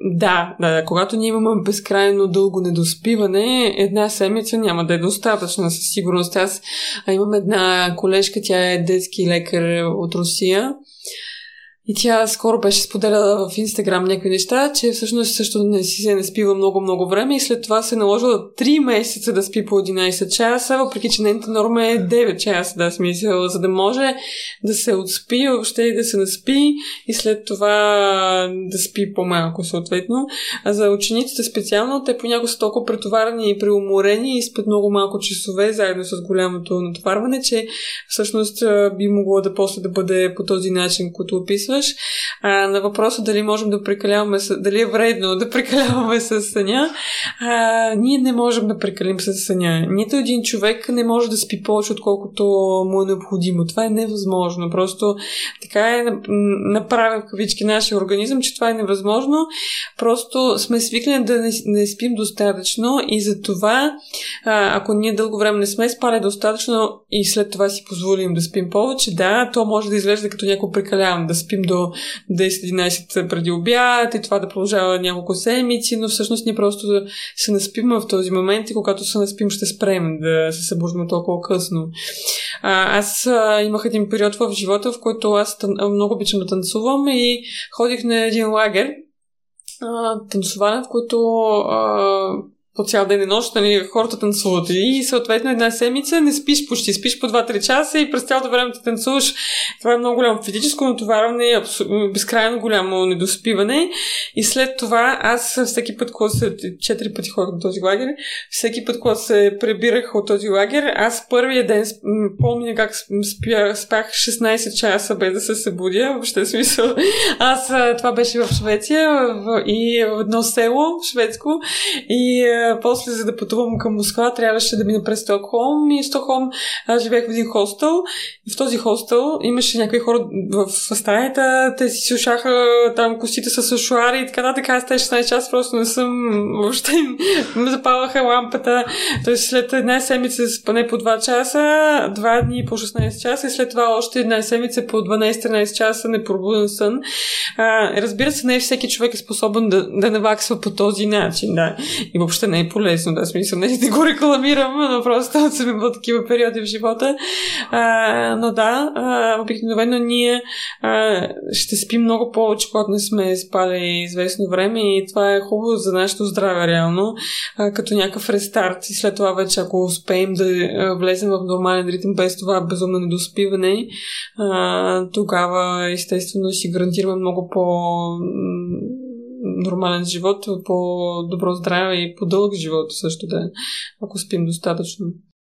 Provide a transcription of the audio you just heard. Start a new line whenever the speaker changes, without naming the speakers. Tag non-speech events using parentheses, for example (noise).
Да, да, когато ние имаме безкрайно дълго недоспиване, една седмица няма да е достатъчна със сигурност. Аз а имам една колежка, тя е детски лекар от Русия и тя скоро беше споделяла в Инстаграм някакви неща, че всъщност също не си се не спива много-много време и след това се е наложила 3 месеца да спи по 11 часа, въпреки че нейната норма е 9 часа, да смисъл, за да може да се отспи въобще и да се наспи и след това да спи по-малко съответно. А за учениците специално, те понякога са толкова претоварени и преуморени и спят много малко часове заедно с голямото натоварване, че всъщност би могло да после да бъде по този начин, който описва казваш. А, на въпроса дали можем да прекаляваме, дали е вредно да прекаляваме с съня, а, ние не можем да прекалим с съня. Нито един човек не може да спи повече, отколкото му е необходимо. Това е невъзможно. Просто така е направен в кавички нашия организъм, че това е невъзможно. Просто сме свикнали да не, не спим достатъчно и за това, а, ако ние дълго време не сме спали достатъчно и след това си позволим да спим повече, да, то може да изглежда като някой прекалявам да спим до 10-11 преди обяд и това да продължава няколко седмици, но всъщност ние просто да се наспим в този момент и когато се наспим ще спрем да се събуждаме толкова късно. А, аз а, имах един период в живота, в който аз тън, много обичам да танцувам и ходих на един лагер, танцуване, в който а, по цял ден и нощ, нали, хората танцуват. И съответно една седмица не спиш почти, спиш по 2-3 часа и през цялото време те танцуваш. Това е много голямо физическо натоварване, безкрайно голямо недоспиване. И след това аз всеки път, когато се 4 пъти ходих на този лагер, всеки път, когато се прибирах от този лагер, аз първия ден помня как спя, спях 16 часа без да се събудя. Въобще смисъл. Аз това беше в Швеция в, и в едно село шведско и после, за да пътувам към Москва, трябваше да мина през Стокхолм и в Стокхолм аз живеех в един хостел и в този хостел имаше някакви хора в стаята, те си сушаха там косите с шуари и така нататък. Аз тези 16 часа просто не съм въобще ме запалваха лампата. Тоест след една седмица с поне по 2 часа, два дни по 16 часа и след това още една седмица по 12-13 часа непробуден сън. А, разбира се, не всеки човек е способен да, да наваксва по този начин. Да. И въобще не е полезно, да, смисъл, не да го рекламирам, но просто (laughs) съм имала такива периоди в живота. А, но да, а, обикновено ние а, ще спим много повече, когато не сме спали известно време и това е хубаво за нашето здраве, реално, а, като някакъв рестарт и след това вече, ако успеем да влезем в нормален ритъм без това безумно недоспиване, а, тогава естествено си гарантираме много по нормален живот, по-добро здраве и по-дълъг живот също да е, ако спим достатъчно.